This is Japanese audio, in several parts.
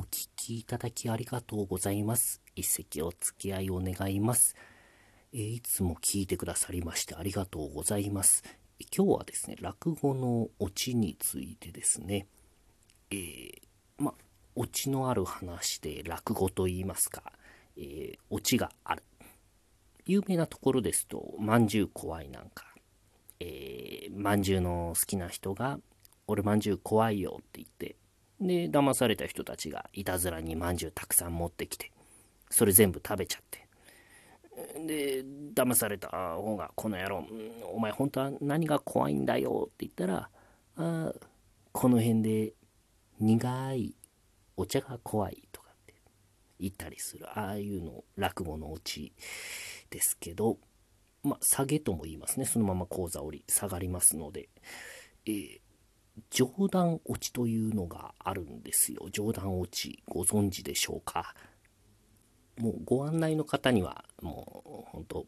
お聞きいただきありがとうございます。一席お付き合いを願います。えー、いつも聞いてくださりましてありがとうございます。今日はですね、落語のオチについてですね、えー、ま、オチのある話で落語と言いますか、えー、オチがある。有名なところですと、まんじゅう怖いなんか、えー、まんじゅうの好きな人が、俺まんじゅう怖いよって言って、で、騙された人たちがいたずらにまんじゅうたくさん持ってきて、それ全部食べちゃって。で、騙された方が、この野郎、お前本当は何が怖いんだよって言ったら、あこの辺で苦いお茶が怖いとかって言ったりする、ああいうの落語のオチですけど、まあ、下げとも言いますね。そのまま講座折り下がりますので、えー冗談落ちというのがあるんですよ。冗談落ち、ご存知でしょうか？もうご案内の方には、もう本当、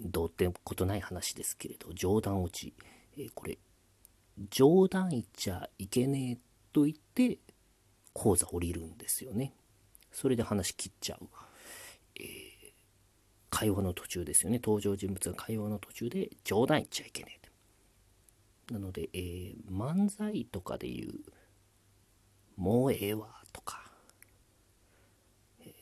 どうってことない話ですけれど、冗談落ち、えー、これ、冗談言っちゃいけねえと言って、講座降りるんですよね。それで話切っちゃう。えー、会話の途中ですよね。登場人物が会話の途中で冗談言っちゃいけねえ。なので、えー、漫才とかで言う、もうええわとか、え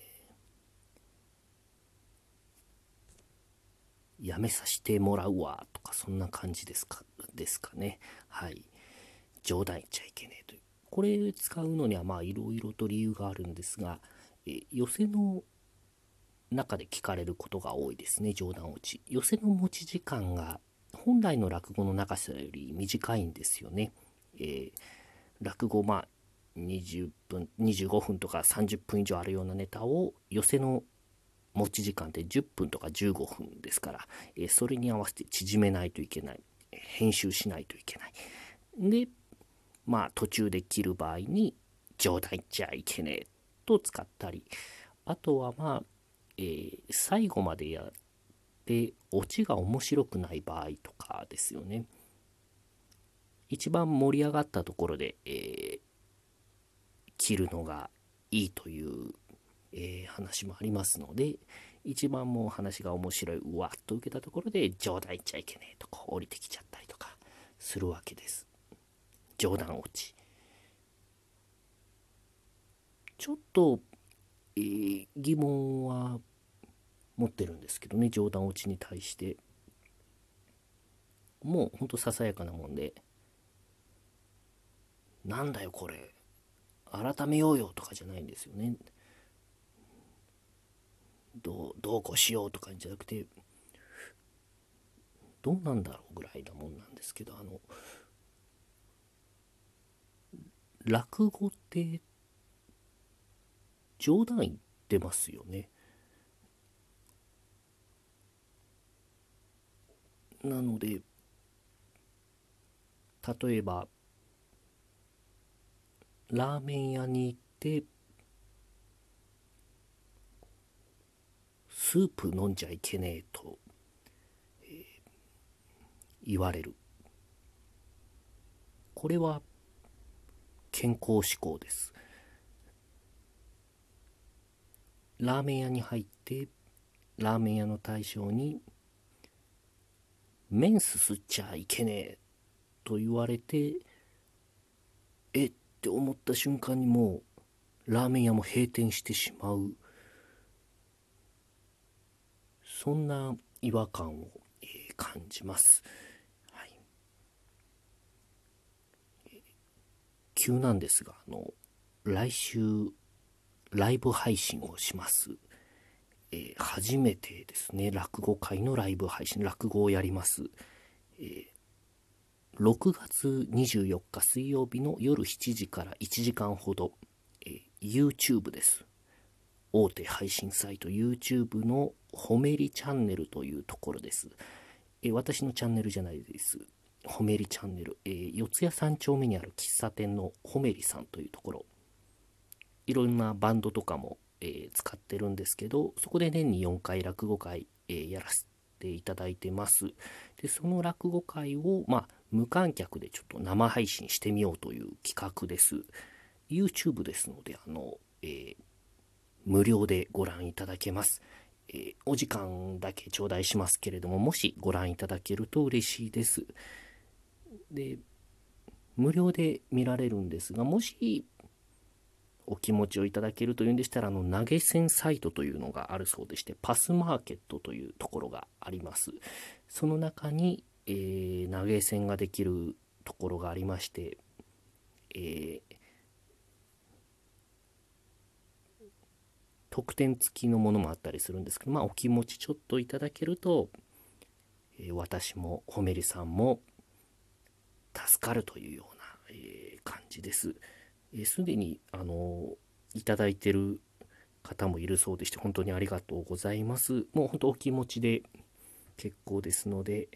ー、やめさせてもらうわとか、そんな感じですか、ですかね。はい。冗談言っちゃいけねえという。これ使うのには、まあ、いろいろと理由があるんですが、えー、寄せの中で聞かれることが多いですね、冗談落ち。寄せの持ち時間が本来の落語の長さより短いんですよね。えー、落語まあ20分25分とか30分以上あるようなネタを寄せの持ち時間って10分とか15分ですから、えー、それに合わせて縮めないといけない。編集しないといけない。でまあ途中で切る場合に冗談言っちゃいけねえと使ったり。あとはまあ、えー、最後までやでオチが面白くない場合とかですよね。一番盛り上がったところで、えー、切るのがいいという、えー、話もありますので一番もう話が面白いうわっと受けたところで冗談言っちゃいけねえとか降りてきちゃったりとかするわけです。冗談落ち。ちょっと、えー、疑問は持ってるんですけどね冗談落ちに対して。もうほんとささやかなもんでなんだよこれ改めようよとかじゃないんですよね。どうどうこうしようとかじゃなくてどうなんだろうぐらいなもんなんですけどあの落語って冗談言ってますよね。なので例えばラーメン屋に行ってスープ飲んじゃいけねえと、えー、言われる。これは健康志向です。ラーメン屋に入ってラーメン屋の大将に麺すすっちゃいけねえと言われてえって思った瞬間にもうラーメン屋も閉店してしまう。そんな違和感を、感じます、はい、急なんですがあの来週ライブ配信をします。えー、初めてですね、落語会のライブ配信、落語をやります。えー、6月24日水曜日の夜7時から1時間ほど、えー、YouTube です。大手配信サイト YouTube のほめりチャンネルというところです。えー、私のチャンネルじゃないです。ほめりチャンネル、えー、四谷三丁目にある喫茶店のほめりさんというところ、いろんなバンドとかもえ、使ってるんですけど、そこで年に4回落語会、えー、やらせていただいてます。で、その落語会を、まあ、無観客でちょっと生配信してみようという企画です。YouTube ですので、あの、えー、無料でご覧いただけます。えー、お時間だけ頂戴しますけれども、もしご覧いただけると嬉しいです。で、無料で見られるんですが、もしお気持ちをいただけるというんでしたら、あの、投げ銭サイトというのがあるそうでして、パスマーケットというところがあります。その中に、えー、投げ銭ができるところがありまして、えー、特典付きのものもあったりするんですけど、まあ、お気持ちちょっといただけると、えー、私もホメリさんも助かるというような、えー、感じです。す、で、に、あのいただいてる方もいるそうでして、本当にありがとうございます。もう本当お気持ちで結構ですので、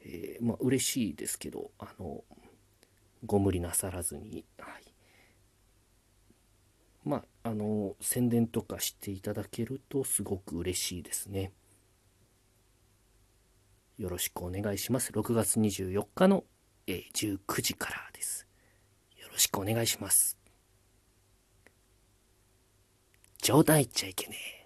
えー、まあ嬉しいですけど、あの、ご無理なさらずに、はい。まあ、あの、宣伝とかしていただけるとすごく嬉しいですね。よろしくお願いします。6月24日の、えー、19時からです。よろしくお願いします。冗談言っちゃいけねえ。